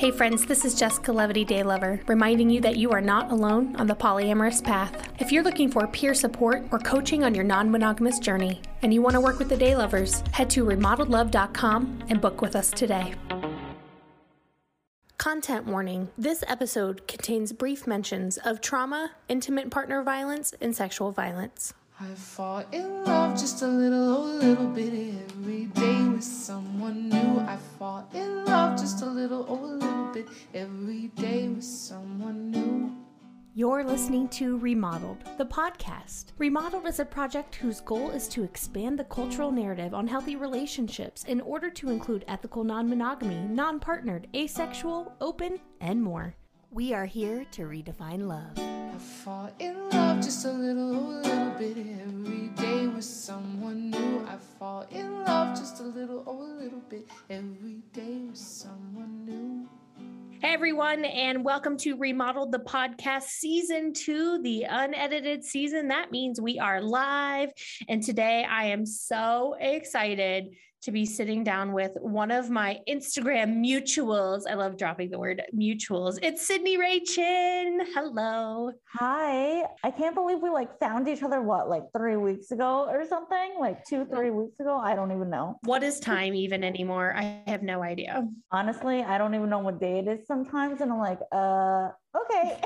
Hey friends, this is Jessica Levity Day Lover, reminding you that you are not alone on the polyamorous path. If you're looking for peer support or coaching on your non monogamous journey, and you want to work with the Day Lovers, head to remodeledlove.com and book with us today. Content warning this episode contains brief mentions of trauma, intimate partner violence, and sexual violence. I fall in love just a little, oh a little bit every day with someone new. I fall in love just a little, oh a little bit every day with someone new. You're listening to Remodeled, the podcast. Remodeled is a project whose goal is to expand the cultural narrative on healthy relationships in order to include ethical non monogamy, non partnered, asexual, open, and more. We are here to redefine love. I fall in love just a little, a little bit every day with someone new. I fall in love just a little, oh, a little bit every day with someone new. Hey everyone, and welcome to Remodeled the Podcast Season 2, the unedited season. That means we are live. And today I am so excited to be sitting down with one of my Instagram mutuals. I love dropping the word mutuals. It's Sydney Ray Chin. Hello. Hi. I can't believe we like found each other what like 3 weeks ago or something? Like 2 3 weeks ago? I don't even know. What is time even anymore? I have no idea. Honestly, I don't even know what day it is sometimes and I'm like, uh okay.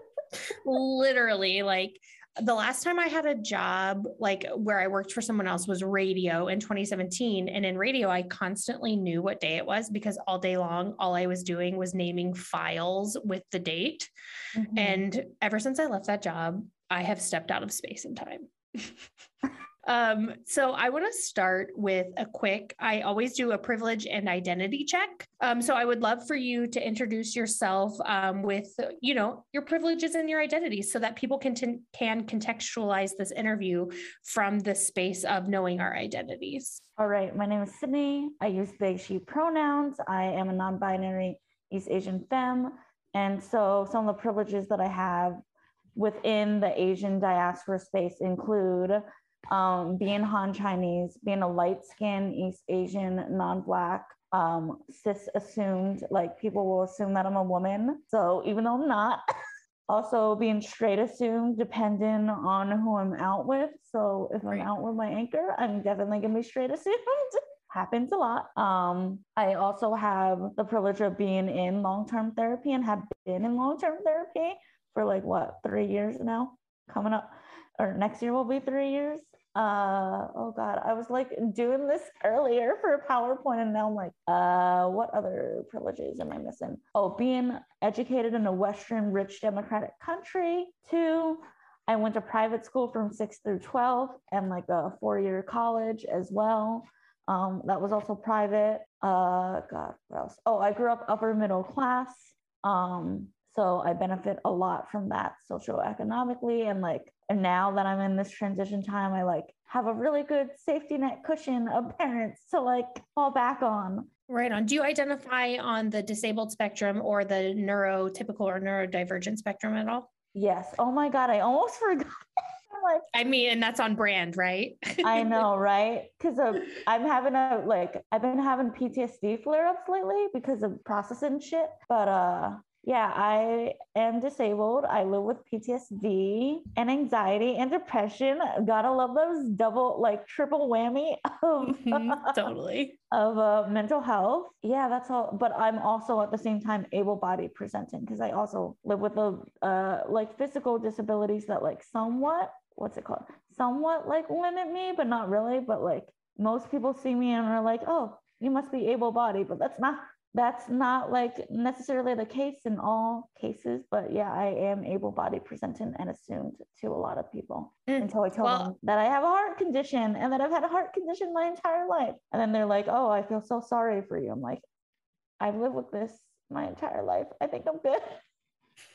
Literally like the last time I had a job, like where I worked for someone else, was radio in 2017. And in radio, I constantly knew what day it was because all day long, all I was doing was naming files with the date. Mm-hmm. And ever since I left that job, I have stepped out of space and time. Um, so I want to start with a quick, I always do a privilege and identity check. Um, so I would love for you to introduce yourself um, with, you know, your privileges and your identities so that people can, t- can contextualize this interview from the space of knowing our identities. All right. My name is Sydney. I use they, she pronouns. I am a non-binary East Asian femme. And so some of the privileges that I have within the Asian diaspora space include um, being Han Chinese, being a light skinned East Asian, non black, um, cis assumed, like people will assume that I'm a woman. So even though I'm not, also being straight assumed depending on who I'm out with. So if I'm out with my anchor, I'm definitely gonna be straight assumed. Happens a lot. Um, I also have the privilege of being in long-term therapy and have been in long-term therapy for like what three years now, coming up or next year will be three years. Uh, oh God, I was like doing this earlier for PowerPoint, and now I'm like, uh, what other privileges am I missing? Oh, being educated in a Western rich democratic country. Two, I went to private school from six through 12 and like a four year college as well. Um, that was also private. Uh, God, what else? Oh, I grew up upper middle class. Um, so I benefit a lot from that socioeconomically and like and now that I'm in this transition time, I like have a really good safety net cushion of parents to like fall back on. Right on. Do you identify on the disabled spectrum or the neurotypical or neurodivergent spectrum at all? Yes. Oh my God, I almost forgot. like, I mean, and that's on brand, right? I know, right? Because I'm having a like I've been having PTSD flare ups lately because of processing shit. But uh yeah, I am disabled. I live with PTSD and anxiety and depression. Gotta love those double, like triple whammy of mm-hmm, totally of uh, mental health. Yeah, that's all. But I'm also at the same time able-bodied presenting because I also live with the uh, like physical disabilities that like somewhat what's it called somewhat like limit me, but not really. But like most people see me and are like, oh, you must be able-bodied, but that's not that's not like necessarily the case in all cases, but yeah, I am able bodied presenting and assumed to a lot of people mm, until I tell well, them that I have a heart condition and that I've had a heart condition my entire life. And then they're like, oh, I feel so sorry for you. I'm like, I've lived with this my entire life. I think I'm good.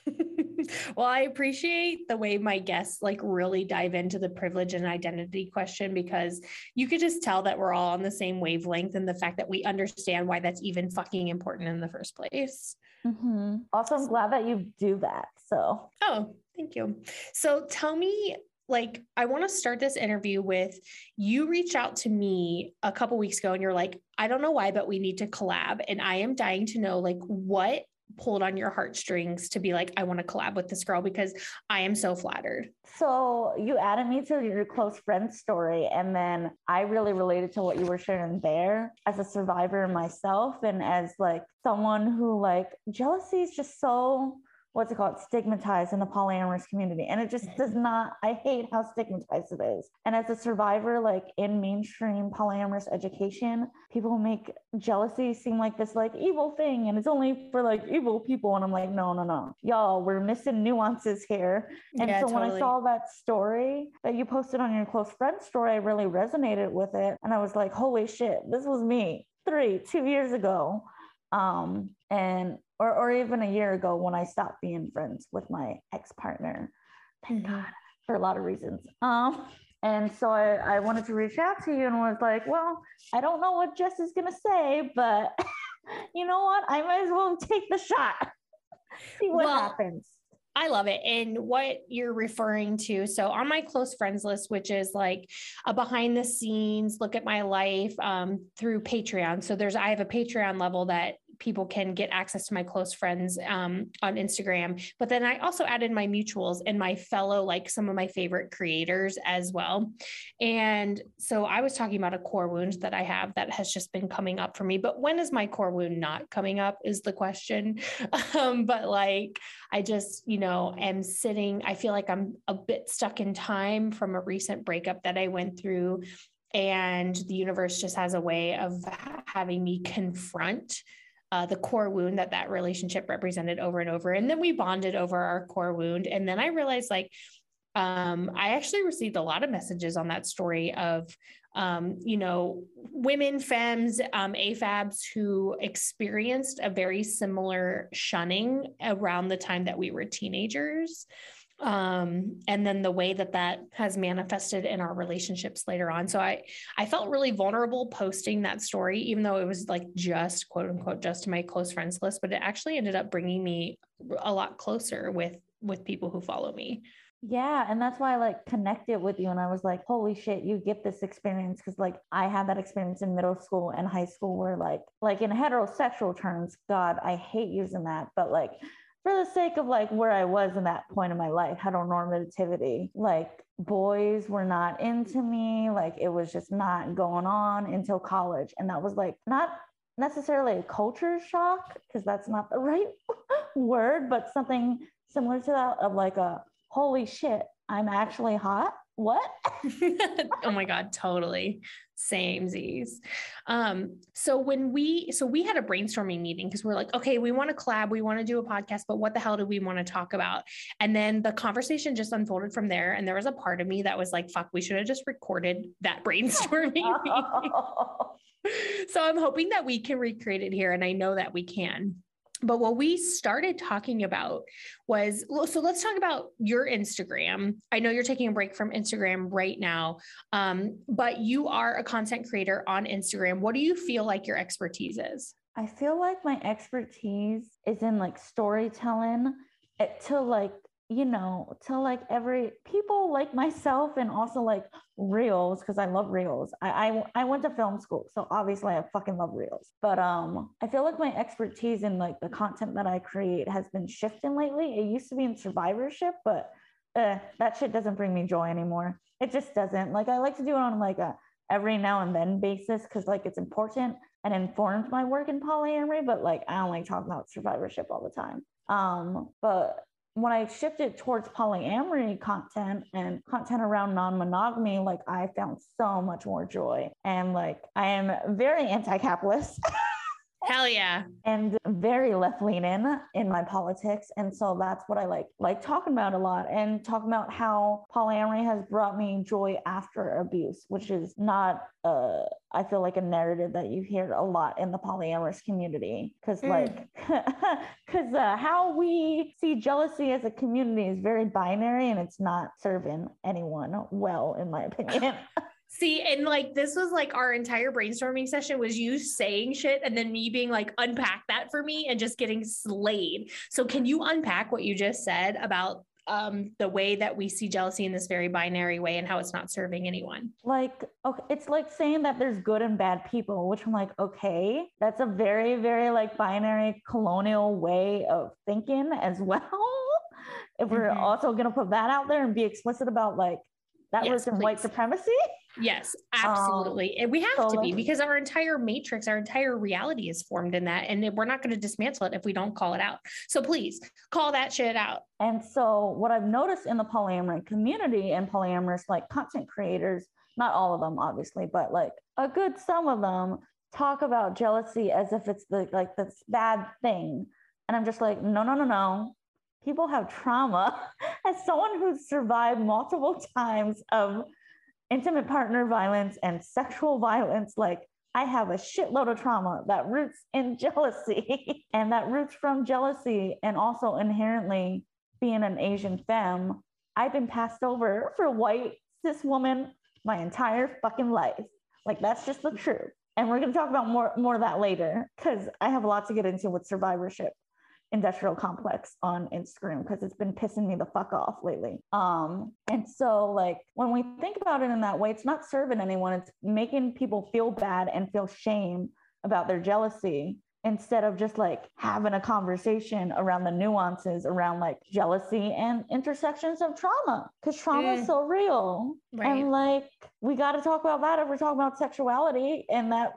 well, I appreciate the way my guests like really dive into the privilege and identity question because you could just tell that we're all on the same wavelength and the fact that we understand why that's even fucking important in the first place. Mm-hmm. Also, I'm glad that you do that. So, oh, thank you. So, tell me like I want to start this interview with you reached out to me a couple weeks ago and you're like, I don't know why, but we need to collab. And I am dying to know like what pulled on your heartstrings to be like, I want to collab with this girl because I am so flattered. So you added me to your close friend story, and then I really related to what you were sharing there as a survivor myself, and as like someone who like jealousy is just so what's it called stigmatized in the polyamorous community. And it just does not i hate how stigmatized it is. And as a survivor like in mainstream polyamorous education people make jealousy seem like this like evil thing and it's only for like evil people. And i'm like no no no. Y'all we're missing nuances here. And yeah, so totally. when i saw that story that you posted on your close friend story i really resonated with it. And i was like holy shit this was me three two years ago. Um, and or, or even a year ago when I stopped being friends with my ex partner. Thank mm-hmm. God for a lot of reasons. Um, and so I, I wanted to reach out to you and was like, well, I don't know what Jess is going to say, but you know what? I might as well take the shot. See what well, happens. I love it. And what you're referring to. So, on my close friends list, which is like a behind the scenes look at my life um, through Patreon. So, there's, I have a Patreon level that people can get access to my close friends um, on Instagram. But then I also added my mutuals and my fellow, like some of my favorite creators as well. And so I was talking about a core wound that I have that has just been coming up for me. But when is my core wound not coming up is the question. Um, but like, I just, you know, am sitting, I feel like I'm a bit stuck in time from a recent breakup that I went through. And the universe just has a way of having me confront uh, the core wound that that relationship represented over and over. And then we bonded over our core wound. And then I realized like, um, I actually received a lot of messages on that story of, um, you know, women, femmes, um, AFABs who experienced a very similar shunning around the time that we were teenagers um, and then the way that that has manifested in our relationships later on. So i i felt really vulnerable posting that story even though it was like just quote unquote just to my close friends list but it actually ended up bringing me a lot closer with with people who follow me. Yeah, and that's why I like connected with you and I was like, holy shit, you get this experience cuz like I had that experience in middle school and high school where like like in heterosexual terms, god, I hate using that, but like for the sake of like where I was in that point in my life, heteronormativity, like boys were not into me. Like it was just not going on until college. And that was like not necessarily a culture shock, because that's not the right word, but something similar to that of like a holy shit, I'm actually hot. What? oh my God, totally same Z's. Um, so when we so we had a brainstorming meeting because we're like, okay, we want to collab, we want to do a podcast, but what the hell do we want to talk about? And then the conversation just unfolded from there. And there was a part of me that was like, fuck, we should have just recorded that brainstorming so I'm hoping that we can recreate it here. And I know that we can. But what we started talking about was so let's talk about your Instagram. I know you're taking a break from Instagram right now, um, but you are a content creator on Instagram. What do you feel like your expertise is? I feel like my expertise is in like storytelling eh, to like you know, to like every people like myself and also like reels because I love reels. I, I I went to film school, so obviously I fucking love reels. But um, I feel like my expertise in like the content that I create has been shifting lately. It used to be in survivorship, but uh, that shit doesn't bring me joy anymore. It just doesn't. Like I like to do it on like a every now and then basis because like it's important and informs my work in polyamory. But like I don't like talking about survivorship all the time. Um, but when I shifted towards polyamory content and content around non monogamy, like I found so much more joy. And like I am very anti capitalist. Hell yeah. And very left leaning in my politics. And so that's what I like like talking about a lot and talking about how polyamory has brought me joy after abuse, which is not uh I feel like a narrative that you hear a lot in the polyamorous community. Cause mm. like cause uh, how we see jealousy as a community is very binary and it's not serving anyone well, in my opinion. See, and like this was like our entire brainstorming session was you saying shit and then me being like, unpack that for me and just getting slayed. So, can you unpack what you just said about um, the way that we see jealousy in this very binary way and how it's not serving anyone. Like, okay, it's like saying that there's good and bad people, which I'm like, okay, that's a very, very like binary colonial way of thinking as well. if we're Mhm. also going to put that out there and be explicit about like that Yes, was in white supremacy. Yes, absolutely. and we have Um, so to be because our entire matrix, our entire reality is formed in that. And we're not going to dismantle it if we don't call it out. So please call that shit out. And so, what I've noticed in the polyamory community and polyamorous like content creators, not all of them, obviously, but like a good some of them talk about jealousy as if it's the like this bad thing. And I'm just like, no, no, no, no. People have trauma. As someone who's survived multiple times of intimate partner violence and sexual violence, like I have a shitload of trauma that roots in jealousy and that roots from jealousy and also inherently being an Asian femme. I've been passed over for white cis woman my entire fucking life. Like that's just the truth. And we're gonna talk about more more of that later because I have a lot to get into with survivorship industrial complex on Instagram because it's been pissing me the fuck off lately. Um, and so like when we think about it in that way, it's not serving anyone, it's making people feel bad and feel shame about their jealousy instead of just like having a conversation around the nuances around like jealousy and intersections of trauma because trauma Mm. is so real Right. and like we got to talk about that if we're talking about sexuality and that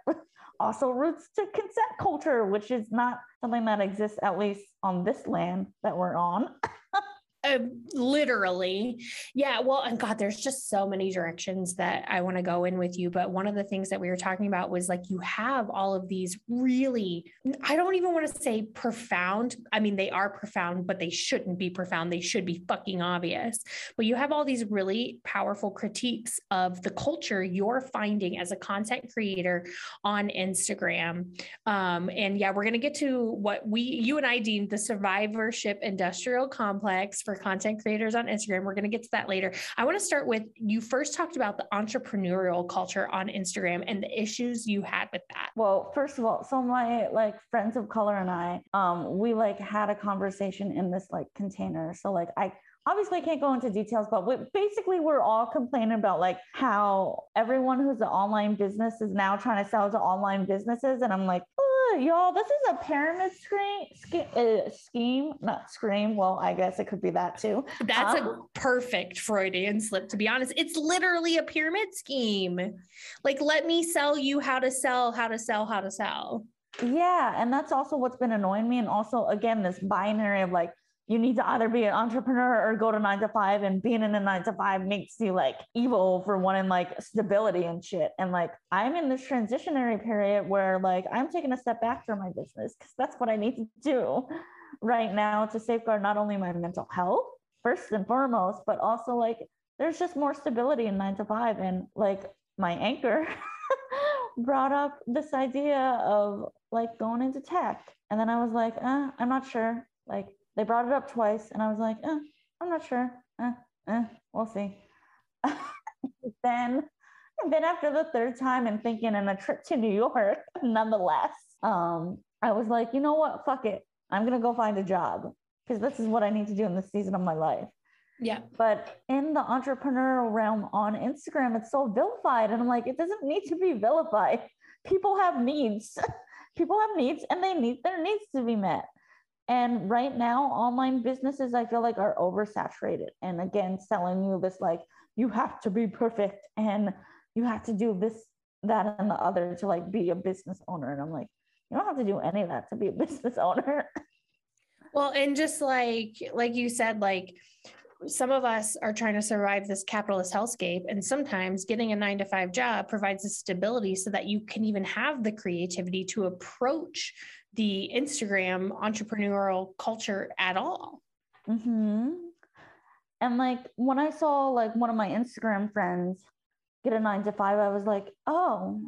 also roots to consent culture which is not something that exists at least on this land that we're on Uh, literally. Yeah. Well, and God, there's just so many directions that I want to go in with you. But one of the things that we were talking about was like you have all of these really, I don't even want to say profound. I mean, they are profound, but they shouldn't be profound. They should be fucking obvious. But you have all these really powerful critiques of the culture you're finding as a content creator on Instagram. Um, and yeah, we're going to get to what we, you and I deemed the survivorship industrial complex for content creators on Instagram. We're going to get to that later. I want to start with you first talked about the entrepreneurial culture on Instagram and the issues you had with that. well first of all so my like friends of color and i um we like had a conversation in this like container so like i obviously can't go into details but we, basically we're all complaining about like how everyone who's an online business is now trying to sell to online businesses and i'm like "Ugh, y'all this is a pyramid screen, sch- uh, scheme not scream well i guess it could be that too That's Uh, a perfect Freudian slip, to be honest. It's literally a pyramid scheme. Like, let me sell you how to sell, how to sell, how to sell. Yeah, and that's also what's been annoying me. And also, again, this binary of like, you need to either be an entrepreneur or go to nine to five, and being in a nine to five makes you like evil for wanting like stability and shit. And like, I'm in this transitionary period where like I'm taking a step back from my business because that's what I need to do right now to safeguard not only my mental health, first and foremost, but also like there's just more stability in nine to five. And like, my anchor brought up this idea of like going into tech. And then I was like, uh, I'm not sure. Like they brought it up twice and I was like, uh, I'm not sure. Uh, uh, we'll see. then then after the third time and thinking and a trip to New York, nonetheless, um, I was like, you know what? Fuck it. I'm gonna go find a job because this is what I need to do in this season of my life. Yeah. But in the entrepreneurial realm on Instagram, it's so vilified. And I'm like, it doesn't need to be vilified. People have needs. People have needs and they need their needs to be met. And right now, online businesses, I feel like are oversaturated. And again, selling you this like, you have to be perfect and you have to do this, that, and the other to like be a business owner. And I'm like, you don't have to do any of that to be a business owner. Well, and just like like you said, like some of us are trying to survive this capitalist hellscape, and sometimes getting a nine to five job provides a stability so that you can even have the creativity to approach the Instagram entrepreneurial culture at all. hmm And like when I saw like one of my Instagram friends get a nine to five, I was like, oh,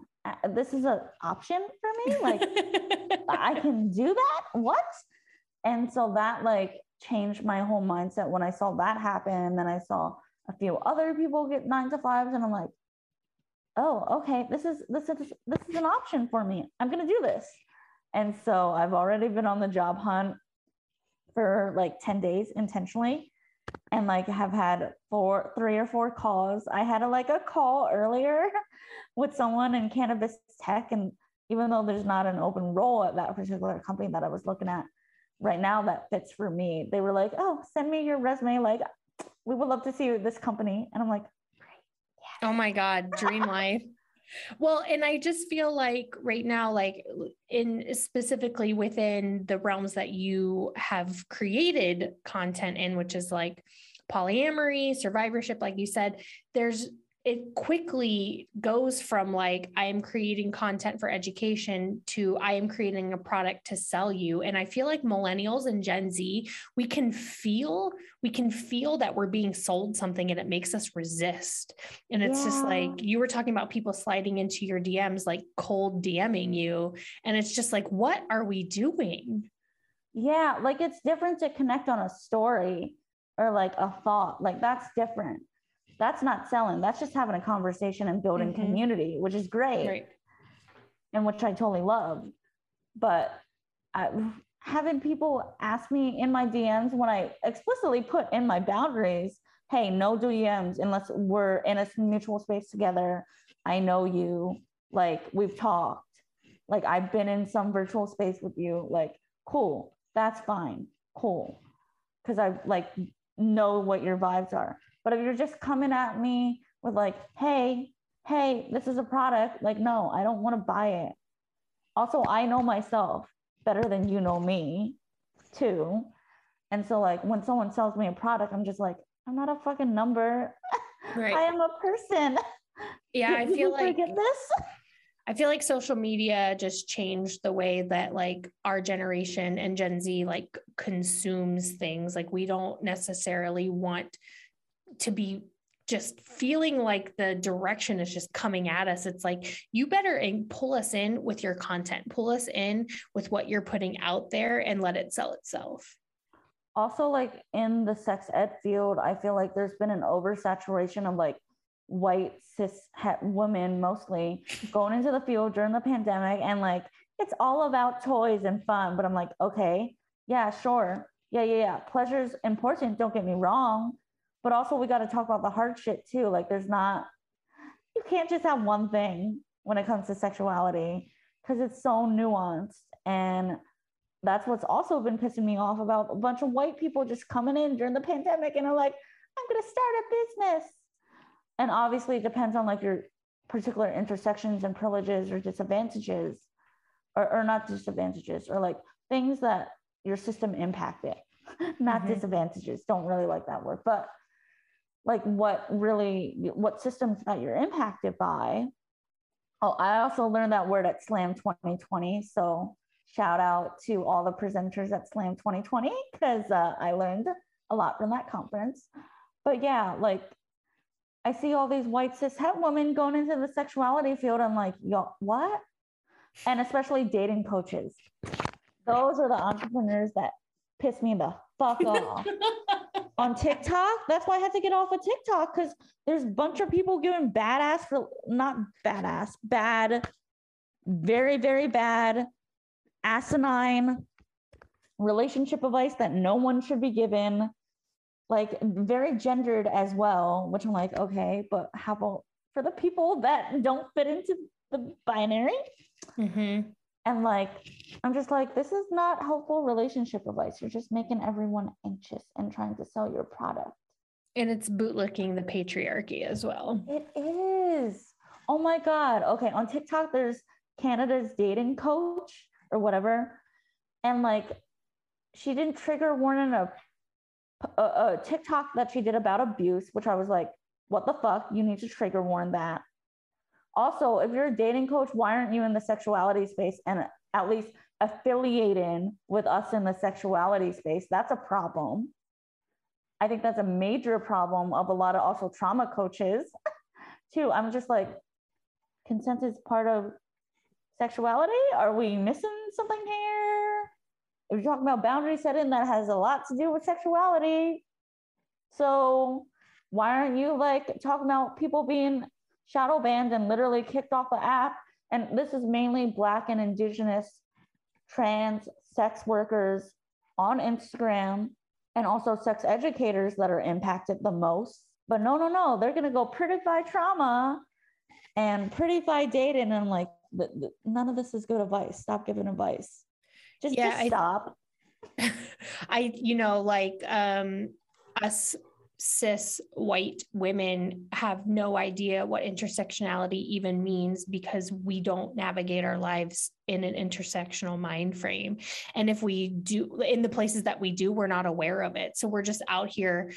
this is an option for me. Like I can do that. What? And so that like changed my whole mindset when I saw that happen. And then I saw a few other people get nine to fives, and I'm like, oh, okay, this is this is this is an option for me. I'm gonna do this. And so I've already been on the job hunt for like 10 days intentionally. and like have had four, three or four calls. I had a, like a call earlier with someone in cannabis tech, and even though there's not an open role at that particular company that I was looking at right now that fits for me, they were like, "Oh, send me your resume. Like, we would love to see you at this company." And I'm like, Oh my God, dream life. Well, and I just feel like right now, like in specifically within the realms that you have created content in, which is like polyamory, survivorship, like you said, there's it quickly goes from like I am creating content for education to I am creating a product to sell you. And I feel like millennials and Gen Z we can feel we can feel that we're being sold something and it makes us resist. And it's yeah. just like you were talking about people sliding into your DMs like cold DMing you. And it's just like what are we doing? Yeah like it's different to connect on a story or like a thought. Like that's different that's not selling. That's just having a conversation and building mm-hmm. community which is great. And which i totally love. But I, having people ask me in my dms when i explicitly put in my boundaries hey no dms unless we're in a mutual space together. I know you. Like we've talked. Like i've been in some virtual space with you. Like cool. That's fine. Cool. Because i like know what your vibes are but if you're just coming at me with like, hey, hey, this is a product, like, no, I don't want to buy it. Also, I know myself better than you know me, too. And so, like, when someone sells me a product, I'm just like, I'm not a fucking number. Right. I am a person. Yeah, I feel like this. I feel like social media just changed the way that like our generation and Gen Z like consumes things. Like we don't necessarily want to be just feeling like the direction is just coming at us. It's like you better pull us in with your content. Pull us in with what you're putting out there and let it sell itself. Also like in the sex ed field i feel like there's been an oversaturation of like white cis het women mostly going into the field during the pandemic and like it's all about toys and fun. But i'm like okay yeah sure. Yeah yeah yeah. Pleasure's important don't get me wrong but also we got to talk about the hard shit too. Like there's not, you can't just have one thing when it comes to sexuality because it's so nuanced. And that's what's also been pissing me off about a bunch of white people just coming in during the pandemic and are like, I'm going to start a business. And obviously it depends on like your particular intersections and privileges or disadvantages or, or not disadvantages or like things that your system impacted, not mm-hmm. disadvantages. Don't really like that word, but like what really what systems that you're impacted by. Oh i also learned that word at slam 2020 so shout out to all the presenters at slam 2020 because uh, i learned a lot from that conference. But yeah like i see all these white cis het women going into the sexuality field i'm like yo what? And especially dating coaches. Those are the entrepreneurs that piss me the fuck off on TikTok. That's why I had to get off of TikTok because there's a bunch of people giving badass for not badass, bad, very, very bad, asinine relationship advice that no one should be given. Like very gendered as well, which I'm like, okay, but how about for the people that don't fit into the binary? Mm-hmm. And like, I'm just like, this is not helpful relationship advice. You're just making everyone anxious and trying to sell your product. And it's bootlicking the patriarchy as well. It is. Oh my God. Okay. On TikTok, there's Canada's dating coach or whatever. And like, she didn't trigger warning a, a, a TikTok that she did about abuse, which I was like, what the fuck? You need to trigger warn that also if you're a dating coach why aren't you in the sexuality space and at least affiliating with us in the sexuality space? That's a problem. I think that's a major problem of a lot of also trauma coaches too. I'm just like consent is part of sexuality? Are we missing something here? If you're talking about boundary setting that has a lot to do with sexuality. So why aren't you like talking about people being shadow banned and literally kicked off the app. And this is mainly Black and Indigenous trans sex workers on Instagram and also sex educators that are impacted the most. But no, no, no, they're gonna go pretty by trauma and pretty by dating. And I'm like, none of this is good advice. Stop giving advice. Just, Yeah, just I- stop. I, you know, like um, us cis white women have no idea what intersectionality even means because we don't navigate our lives in an intersectional mind frame. And if we do, in the places that we do, we're not aware of it. So we're just out here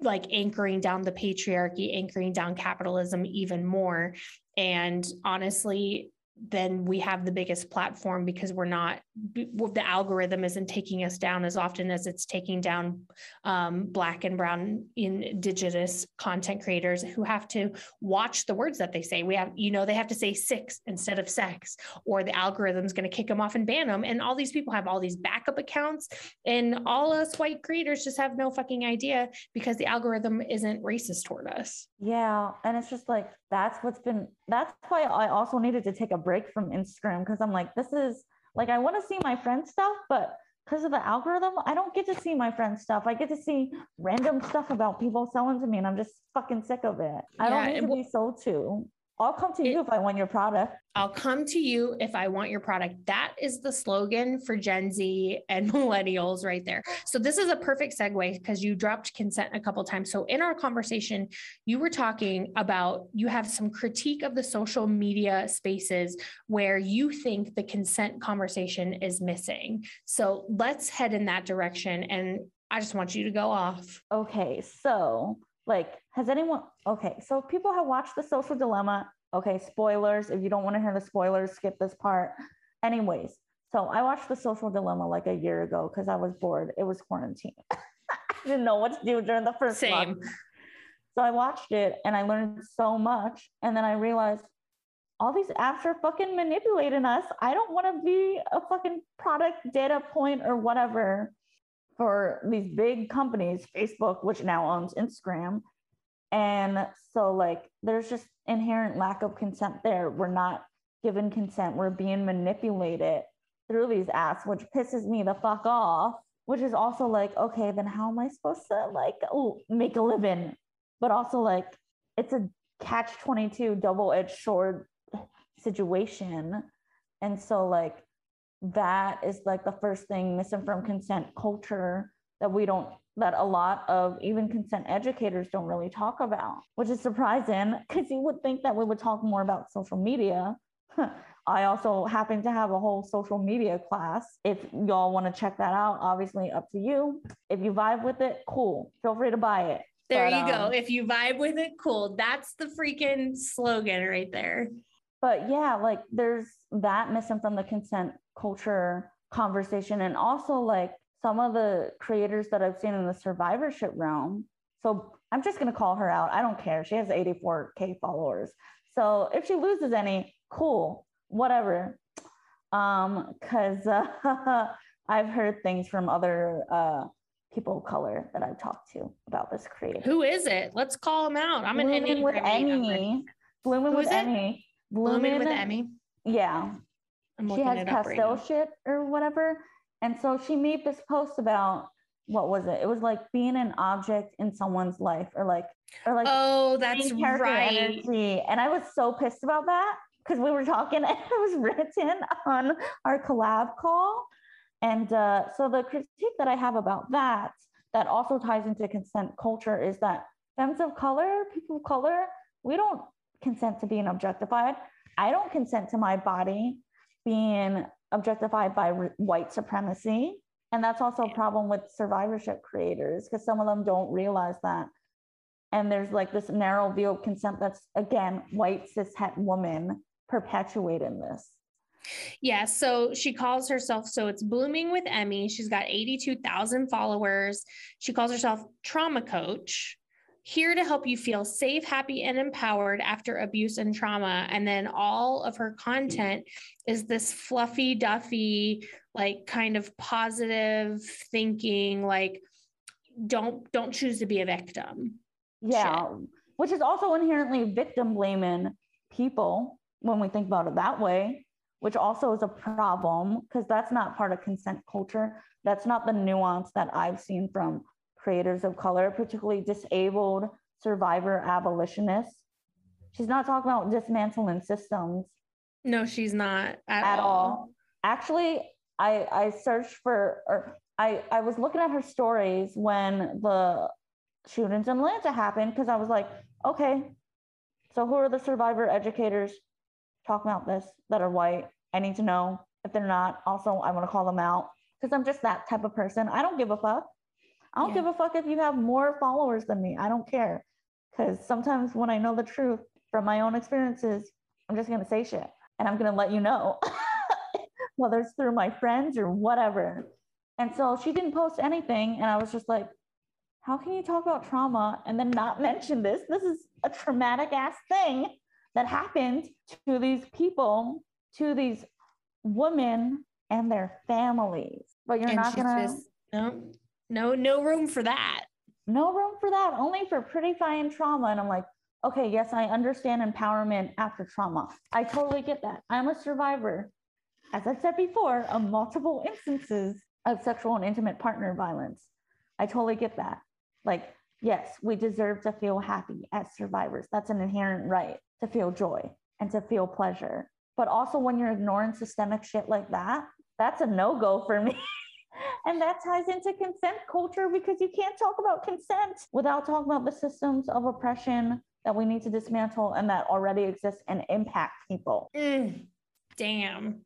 like anchoring down the patriarchy, anchoring down capitalism even more. And honestly, then we have the biggest platform because we're not the algorithm isn't taking us down as often as it's taking down um, black and brown indigenous content creators who have to watch the words that they say we have you know they have to say six instead of sex or the algorithm's going to kick them off and ban them and all these people have all these backup accounts and all us white creators just have no fucking idea because the algorithm isn't racist toward us Yeah. And it's just like, that's what's been, that's why I also needed to take a break from Instagram because I'm like, this is like, I want to see my friend's stuff, but because of the algorithm, I don't get to see my friend's stuff. I get to see random stuff about people selling to me, and I'm just fucking sick of it. I Yeah, don't need to be sold to. I'll come to It- you if I want your product. I'll come to you if I want your product. That is the slogan for Gen Z and millennials right there. So this is a perfect segue because you dropped consent a couple times. So in our conversation, you were talking about you have some critique of the social media spaces where you think the consent conversation is missing. So let's head in that direction and I just want you to go off. Okay, so like, has anyone? Okay, so people have watched The Social Dilemma. Okay, spoilers. If you don't want to hear the spoilers, skip this part. Anyways, so I watched The Social Dilemma like a year ago because I was bored. It was quarantine. I didn't know what to do during the first. Same. So I watched it and I learned so much. And then I realized all these apps are fucking manipulating us. I don't want to be a fucking product data point or whatever for these big companies, Facebook, which now owns Instagram. And so, like, there's just inherent lack of consent there. We're not given consent, we're being manipulated through these apps, which pisses me the fuck off. Which is also like, okay, then how am I supposed to like make a living? But also like it's a catch 22 double-edged sword situation. And so like that is like the first thing misinformed consent culture that we don't that a lot of even consent educators don't really talk about, which is surprising because you would think that we would talk more about social media. I also happen to have a whole social media class. If y'all want to check that out, obviously up to you. If you vibe with it, cool. Feel free to buy it. There But, you go. um, If you vibe with it, cool. That's the freaking slogan right there. but yeah, like there's that missing from the consent culture conversation. And also like some of the creators that I've seen in the survivorship realm. So I'm just gonna call her out. I don't care. She has 84k followers. So if she loses any, cool, whatever. Um, because uh, I've heard things from other uh people of color that I've talked to about this creator. Who is it? Let's call him out. I'm an Blooming with eight. I'm ready. Emmy. Blooming Who with it? Emmy. Blooming with Emmy. Yeah, she has up right pastel shit or whatever. And so she made this post about what was it? It was like being an object in someone's life or like or like Oh, that's right. energy. And I was so pissed about that because we were talking and it was written on our collab call. And uh, so the critique that I have about that, that also ties into consent culture, is that femmes of color, people of color, we don't consent to being objectified. I don't consent to my body being objectified by re- white supremacy. And that's also a problem with survivorship creators because some of them don't realize that. And there's like this narrow view of consent that's, again, white cis het woman perpetuating this. Yeah, so she calls herself so it's blooming with Emmy. She's got 82,000 followers. She calls herself trauma coach. Here to help you feel safe, happy, and empowered after abuse and trauma. And then all of her content is this fluffy, duffy, like kind of positive thinking, like don't don't choose to be a victim. Yeah, which is also inherently victim blaming people when we think about it that way. which also is a problem because that's not part of consent culture. That's not the nuance that I've seen from creators of color, particularly disabled survivor abolitionists. She's not talking about dismantling systems No, she's not at, at all. all. Actually, I I searched for or I I was looking at her stories when the shootings in Atlanta happened because I was like, okay, so who are the survivor educators talking about this that are white? I need to know. If they're not, also I want to call them out because I'm just that type of person. I don't give a fuck. I don't Yeah. give a fuck if you have more followers than me. I don't care. Because sometimes when I know the truth from my own experiences, I'm just gonna say shit and I'm gonna let you know, whether it's through my friends or whatever. And so she didn't post anything, and I was just like, how can you talk about trauma and then not mention this? This is a traumatic ass thing that happened to these people, to these women and their families. But you're and not gonna no, no, no room for that. no room for that, only for pretty fine trauma. And I'm like, okay, yes, I understand empowerment after trauma. I totally get that. I'm a survivor, as I said before, of multiple instances of sexual and intimate partner violence. I totally get that. Like, yes, we deserve to feel happy as survivors. That's an inherent right to feel joy and to feel pleasure. But also, when you're ignoring systemic shit like that, that's a no go for me. and that ties into consent culture because you can't talk about consent without talking about the systems of oppression that we need to dismantle and that already exist and impact people. Mm, damn.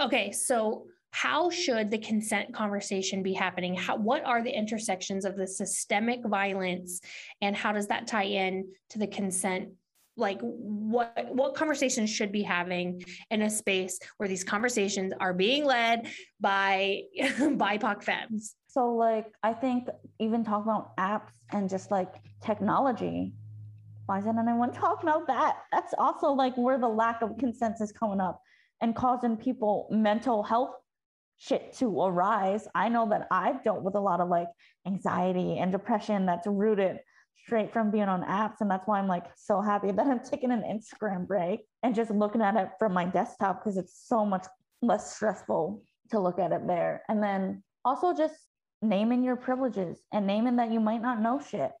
Okay, so how should the consent conversation be happening? How, what are the intersections of the systemic violence, and how does that tie in to the consent? Like, what what conversations should be having in a space where these conversations are being led by BIPOC femmes? So, like, I think even talking about apps and just like technology, why isn't anyone talking about that? That's also like where the lack of consensus coming up and causing people mental health shit to arise. I know that I've dealt with a lot of like anxiety and depression that's rooted straight from being on apps. And that's why I'm like so happy that I'm taking an Instagram break and just looking at it from my desktop because it's so much less stressful to look at it there. And then also just naming your privileges and naming that you might not know shit.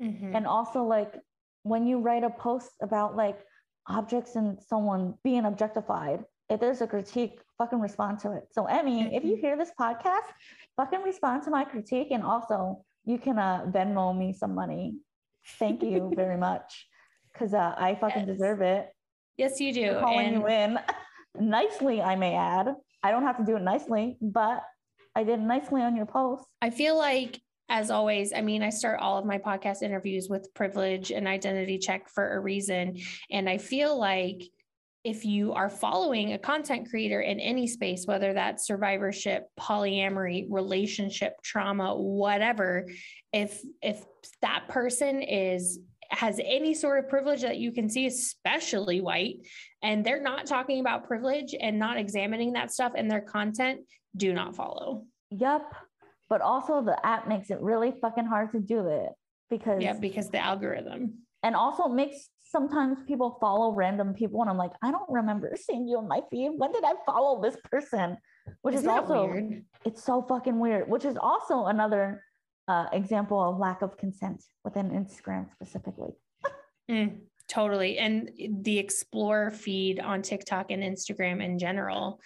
Mhm. And also like when you write a post about like objects and someone being objectified, if there's a critique, fucking respond to it. So Emmy, if you Mhm. hear this podcast, fucking respond to my critique. And also you can uh, Venmo me some money. Thank you very much. Cause uh, I fucking Yes. deserve it. Yes, you do. For calling And- you in nicely, I may add. I don't have to do it nicely, but I did nicely on your post. I feel like, as always, I mean, I start all of my podcast interviews with privilege and identity check for a reason. And I feel like if you are following a content creator in any space, whether that's survivorship, polyamory, relationship, trauma, whatever, if if that person is has any sort of privilege that you can see, especially white, and they're not talking about privilege and not examining that stuff in their content, do not follow. Yep. But also the app makes it really fucking hard to do it because Yeah, because the algorithm. and also makes sometimes people follow random people and I'm like, I don't remember seeing you on my feed. When did I follow this person? Which Isn't is also weird? it's so fucking weird, which is also another uh, example of lack of consent within Instagram specifically. Mm, totally. And the explore feed on TikTok and Instagram in general.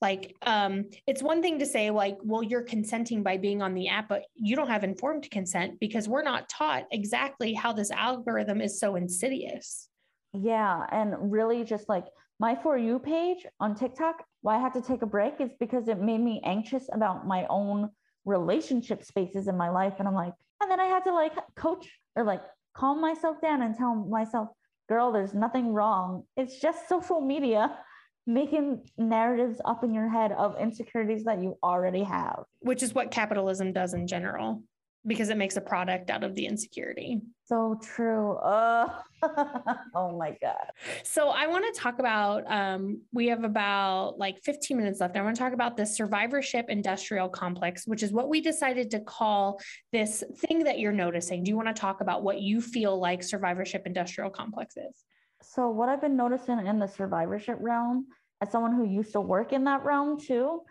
Like, um, it's one thing to say, like, well, you're consenting by being on the app, but you don't have informed consent because we're not taught exactly how this algorithm is so insidious. Yeah, and really just like my for you page on TikTok, why I had to take a break is because it made me anxious about my own relationship spaces in my life. And I'm like, and then I had to like coach or like calm myself down and tell myself, girl, there's nothing wrong. It's just social media making narratives up in your head of insecurities that you already have. which is what capitalism does in general because it makes a product out of the insecurity. So true. Uh, oh my God. So I want to talk about um, we have about like 15 minutes left. I want to talk about the survivorship industrial complex, which is what we decided to call this thing that you're noticing. Do you want to talk about what you feel like survivorship industrial complex is? So what I've been noticing in the survivorship realm as someone who used to work in that realm too,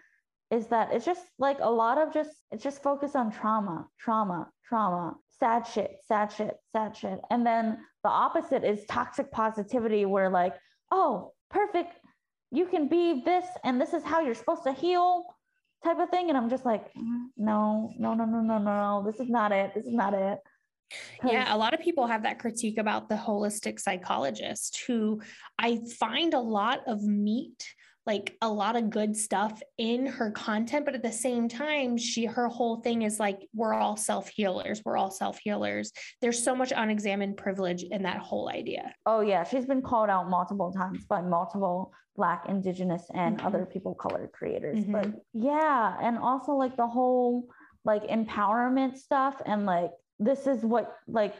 is that it's just like a lot of just it's just focused on trauma, trauma, trauma, sad shit, sad shit, sad shit. And then the opposite is toxic positivity where like, oh, perfect, you can be this and this is how you're supposed to heal type of thing. And I'm just like, mm, no, no, no, no, no, no, this is not it. This is not it. Yeah, a lot of people have that critique about the holistic psychologist who I find a lot of meat like a lot of good stuff in her content but at the same time she her whole thing is like we're all self-healers we're all self-healers there's so much unexamined privilege in that whole idea oh yeah she's been called out multiple times by multiple black indigenous and mm-hmm. other people color creators mm-hmm. but yeah and also like the whole like empowerment stuff and like this is what like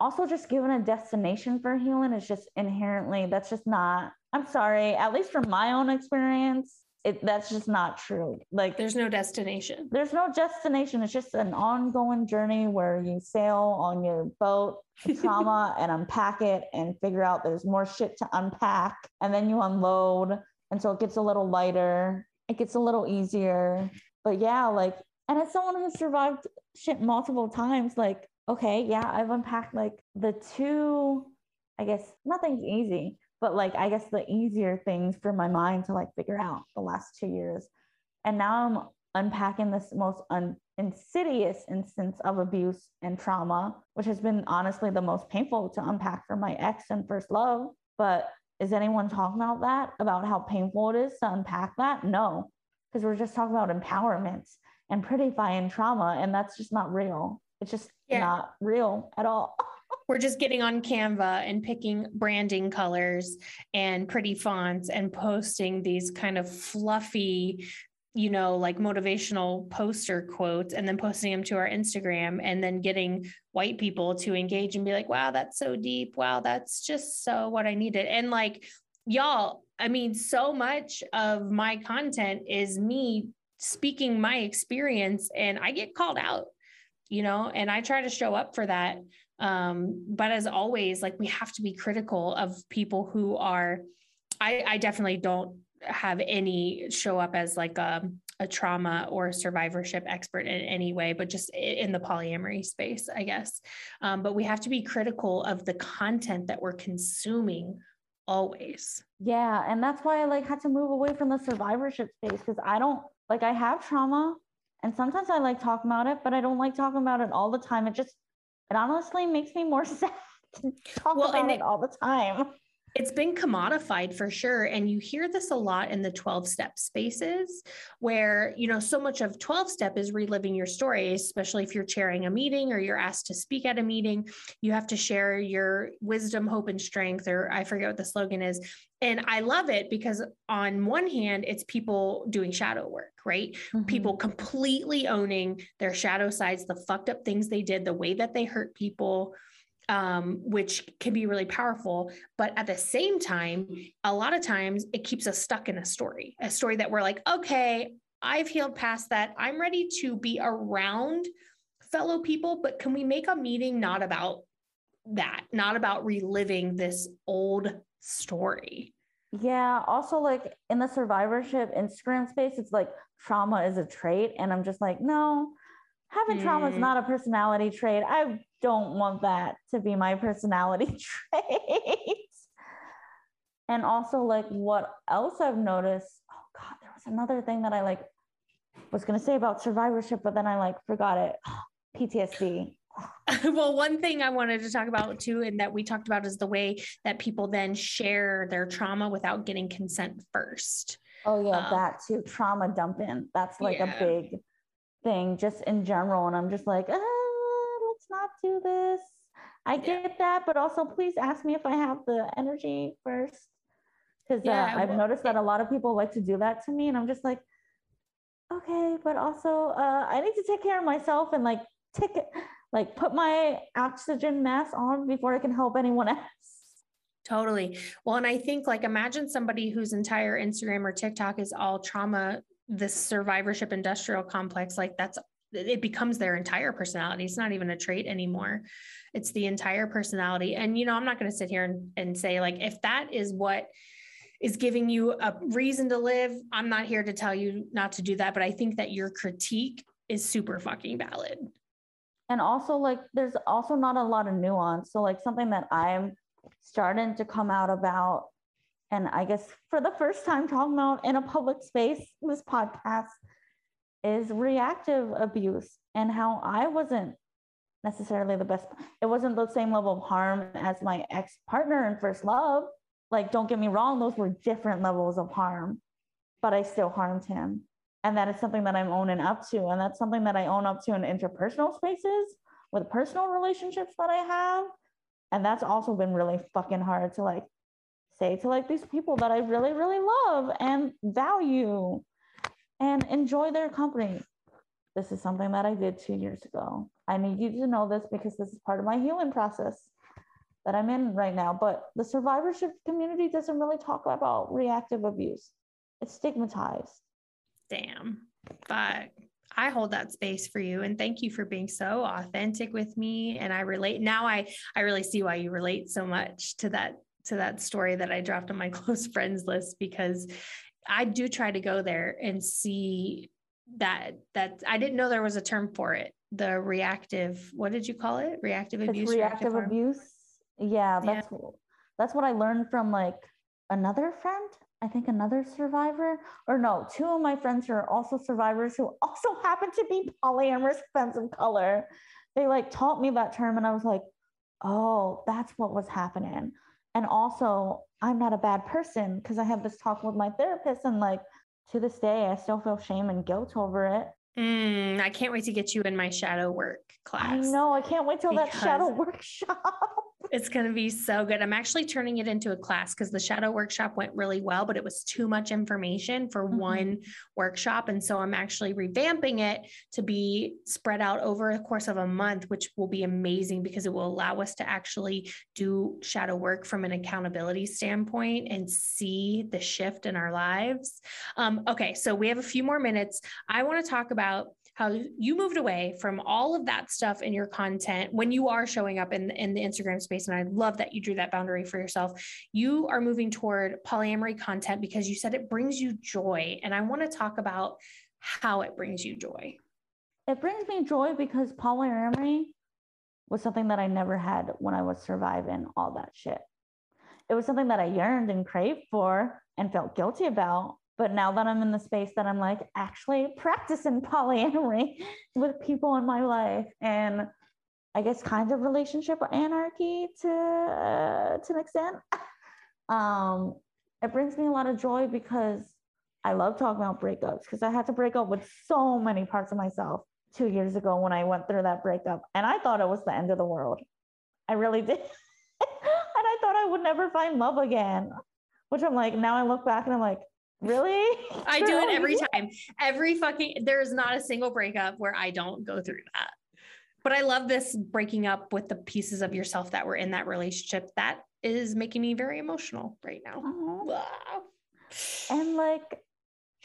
also just given a destination for healing is just inherently that's just not i'm sorry at least from my own experience it that's just not true. Like there's no destination. there's no destination. It's just an ongoing journey where you sail on your boat trauma and unpack it and figure out there's more shit to unpack and then you unload and so it gets a little lighter. It gets a little easier. But yeah like and as someone who survived shit multiple times like okay, yeah, I've unpacked like the two, I guess nothing's easy, but like I guess the easier things for my mind to like figure out the last two years. And now I'm unpacking this most un- insidious instance of abuse and trauma, which has been honestly the most painful to unpack for my ex and first love. But is anyone talking about that? About how painful it is to unpack that? No, because we're just talking about empowerment and prettifying trauma, and that's just not real. It's just yeah. not real at all. We're just getting on Canva and picking branding colors and pretty fonts and posting these kind of fluffy, you know, like motivational poster quotes and then posting them to our Instagram and then getting white people to engage and be like, wow, that's so deep. Wow, that's just so what I needed. And like, y'all, I mean, so much of my content is me speaking my experience and I get called out you know, and I try to show up for that. Um, but as always, like we have to be critical of people who are, I, I definitely don't have any show up as like a, a trauma or survivorship expert in any way, but just in the polyamory space, I guess. Um, but we have to be critical of the content that we're consuming always. Yeah. And that's why I like had to move away from the survivorship space because I don't like I have trauma and sometimes I like talking about it, but I don't like talking about it all the time. It just, it honestly makes me more sad to talk well, about it, it all the time. It's been commodified for sure. And you hear this a lot in the 12 step spaces where, you know, so much of 12 step is reliving your story, especially if you're chairing a meeting or you're asked to speak at a meeting. You have to share your wisdom, hope, and strength, or I forget what the slogan is. And I love it because, on one hand, it's people doing shadow work, right? Mm-hmm. People completely owning their shadow sides, the fucked up things they did, the way that they hurt people, um, which can be really powerful. But at the same time, a lot of times it keeps us stuck in a story, a story that we're like, okay, I've healed past that. I'm ready to be around fellow people, but can we make a meeting not about that, not about reliving this old story. Yeah. Also, like in the survivorship Instagram space, it's like trauma is a trait. And I'm just like, no, having mm. trauma is not a personality trait. I don't want that to be my personality trait. and also, like, what else I've noticed? Oh, God, there was another thing that I like was going to say about survivorship, but then I like forgot it. PTSD. well, one thing I wanted to talk about too, and that we talked about is the way that people then share their trauma without getting consent first. Oh, yeah, um, that too. Trauma dumping. That's like yeah. a big thing just in general. And I'm just like, ah, let's not do this. I get yeah. that, but also please ask me if I have the energy first. Because uh, yeah, uh, I've well, noticed that a lot of people like to do that to me. And I'm just like, okay, but also uh, I need to take care of myself and like take it like put my oxygen mask on before I can help anyone else. Totally. Well, and I think like imagine somebody whose entire Instagram or TikTok is all trauma, this survivorship industrial complex, like that's it becomes their entire personality. It's not even a trait anymore. It's the entire personality. And you know, I'm not going to sit here and, and say like if that is what is giving you a reason to live, I'm not here to tell you not to do that, but I think that your critique is super fucking valid. And also, like, there's also not a lot of nuance. So, like, something that I'm starting to come out about, and I guess for the first time talking about in a public space, this podcast is reactive abuse and how I wasn't necessarily the best. It wasn't the same level of harm as my ex partner in first love. Like, don't get me wrong, those were different levels of harm, but I still harmed him. And that is something that I'm owning up to. And that's something that I own up to in interpersonal spaces with personal relationships that I have. And that's also been really fucking hard to like say to like these people that I really, really love and value and enjoy their company. This is something that I did two years ago. I need you to know this because this is part of my healing process that I'm in right now. But the survivorship community doesn't really talk about reactive abuse, it's stigmatized. Damn. But I hold that space for you and thank you for being so authentic with me and I relate now I I really see why you relate so much to that to that story that I dropped on my close friends list because I do try to go there and see that that I didn't know there was a term for it. The reactive, what did you call it? Reactive It's abuse. reactive abuse. Yeah, Yeah. that's that's what I learned from like another friend. I think another survivor, or no, two of my friends who are also survivors who also happen to be polyamorous friends of color. They like taught me that term, and I was like, oh, that's what was happening. And also, I'm not a bad person because I have this talk with my therapist, and like to this day, I still feel shame and guilt over it. Mm, I can't wait to get you in my shadow work class. I know. I can't wait till that shadow workshop. It's going to be so good. I'm actually turning it into a class because the shadow workshop went really well, but it was too much information for Mhm. one workshop. And so I'm actually revamping it to be spread out over the course of a month, which will be amazing because it will allow us to actually do shadow work from an accountability standpoint and see the shift in our lives. Um, okay, so we have a few more minutes. I want to talk about how you moved away from all of that stuff in your content when you are showing up in, in the Instagram space. And I love that you drew that boundary for yourself. You are moving toward polyamory content because you said it brings you joy. And I want to talk about how it brings you joy. it brings me joy because polyamory was something that I never had when I was surviving all that shit. It was something that I yearned and craved for and felt guilty about. But now that I'm in the space that I'm like actually practicing polyamory with people in my life and I guess kind of relationship anarchy to uh, to an extent. Um, it brings me a lot of joy because I love talking about breakups because I had to break up with so many parts of myself two years ago when I went through that breakup. And I thought it was the end of the world. I really did. and I thought I would never find love again, which I'm like, now I look back and I'm like, really? I do it every time. Every fucking, there's not a single breakup where I don't go through that. But I love this breaking up with the pieces of yourself that were in that relationship. That is making me very emotional right now. Uh-huh. And like,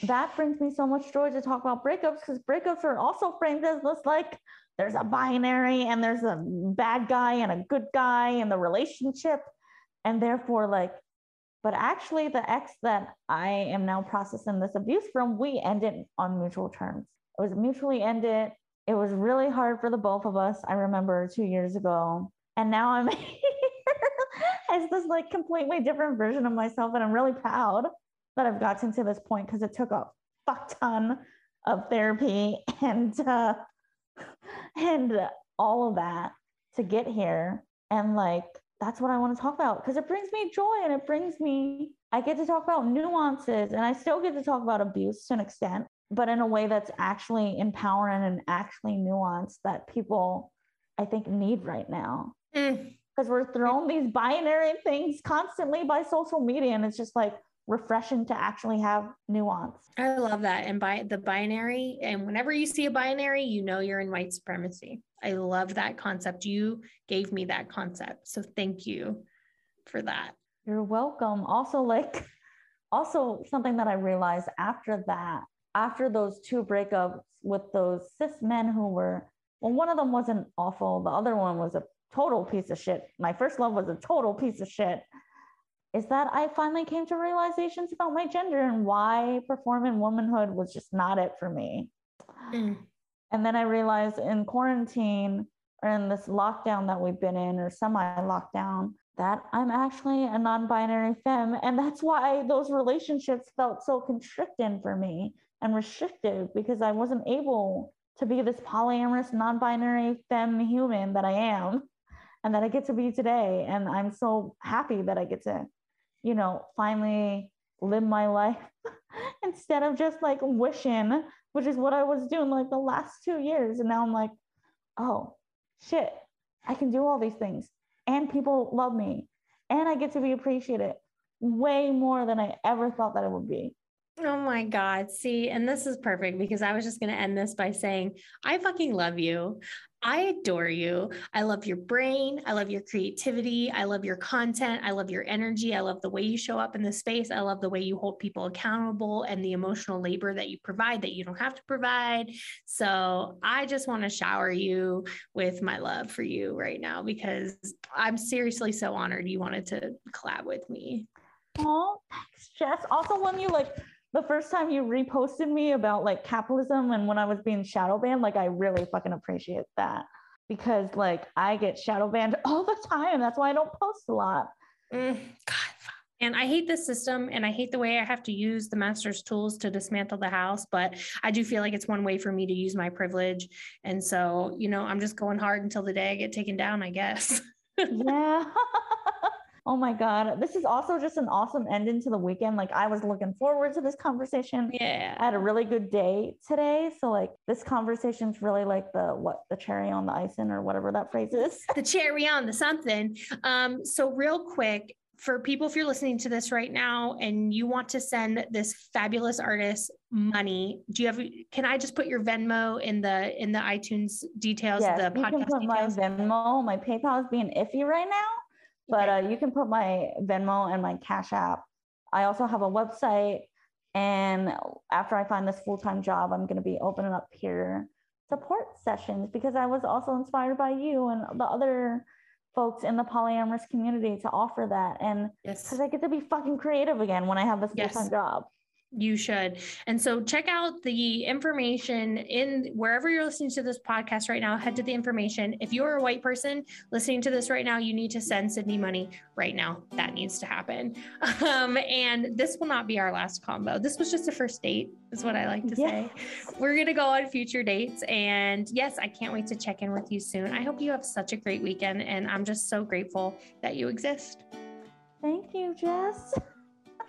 that brings me so much joy to talk about breakups because breakups are also framed as this like there's a binary and there's a bad guy and a good guy in the relationship. And therefore, like, but actually, the ex that I am now processing this abuse from, we ended on mutual terms. It was mutually ended. It was really hard for the both of us. I remember two years ago. And now I'm here as this like completely different version of myself. And I'm really proud that I've gotten to this point because it took a fuck ton of therapy and uh, and all of that to get here. And like that's what I want to talk about because it brings me joy and it brings me I get to talk about nuances and I still get to talk about abuse to an extent, but in a way that's actually empowering and actually nuanced that people I think need right now. Mm, because we're thrown these binary things constantly by social media and it's just like refreshing to actually have nuance I love that. And by the binary, and whenever you see a binary, you know you're in white supremacy. I love that concept. You gave me that concept. So thank you for that. you're welcome also like also something that i realized after that after those two breakups with those cis men who were well one of them wasn't awful the other one was a total piece of shit my first love was a total piece of shit is that I finally came to realizations about my gender and why performing womanhood was just not it for me. Mm. And then I realized in quarantine or in this lockdown that we've been in or semi lockdown that I'm actually a non binary femme. And that's why those relationships felt so constricting for me and restrictive because I wasn't able to be this polyamorous, non binary femme human that I am and that I get to be today. And I'm so happy that I get to you know, finally live my life instead of just like wishing, which is what I was doing like the last two years. And now I'm like, oh shit, I can do all these things and people love me and I get to be appreciated way more than I ever thought that it would be. Oh my God. See, and this is perfect because I was just going to end this by saying, I fucking love you. I adore you. I love your brain. I love your creativity. I love your content. I love your energy. I love the way you show up in the space. I love the way you hold people accountable and the emotional labor that you provide that you don't have to provide. So I just want to shower you with my love for you right now because I'm seriously so honored you wanted to collab with me. Oh, thanks, Jess. Also, when you like the first time you reposted me about like capitalism and when I was being shadow banned, like I really fucking appreciate that because like I get shadow banned all the time. That's why I don't post a lot. Mm, God. And I hate this system and I hate the way I have to use the master's tools to dismantle the house, but I do feel like it's one way for me to use my privilege. And so, you know, I'm just going hard until the day I get taken down, I guess. yeah. Oh my God. This is also just an awesome ending to the weekend. Like, I was looking forward to this conversation. Yeah. I had a really good day today. So, like, this conversation's really like the what, the cherry on the icing or whatever that phrase is. The cherry on the something. Um, so, real quick, for people, if you're listening to this right now and you want to send this fabulous artist money, do you have? Can I just put your Venmo in the in the iTunes details? Yes, the you can put details? my Venmo. My PayPal is being iffy right now. But uh, you can put my Venmo and my Cash App. I also have a website. And after I find this full time job, I'm going to be opening up peer support sessions because I was also inspired by you and the other folks in the polyamorous community to offer that. And because yes. I get to be fucking creative again when I have this full time job. You should. And so check out the information in wherever you're listening to this podcast right now. Head to the information. If you're a white person listening to this right now, you need to send Sydney money right now. That needs to happen. Um, and this will not be our last combo. This was just a first date, is what I like to say. We're going to go on future dates. And yes, I can't wait to check in with you soon. I hope you have such a great weekend. And I'm just so grateful that you exist. Thank you, Jess.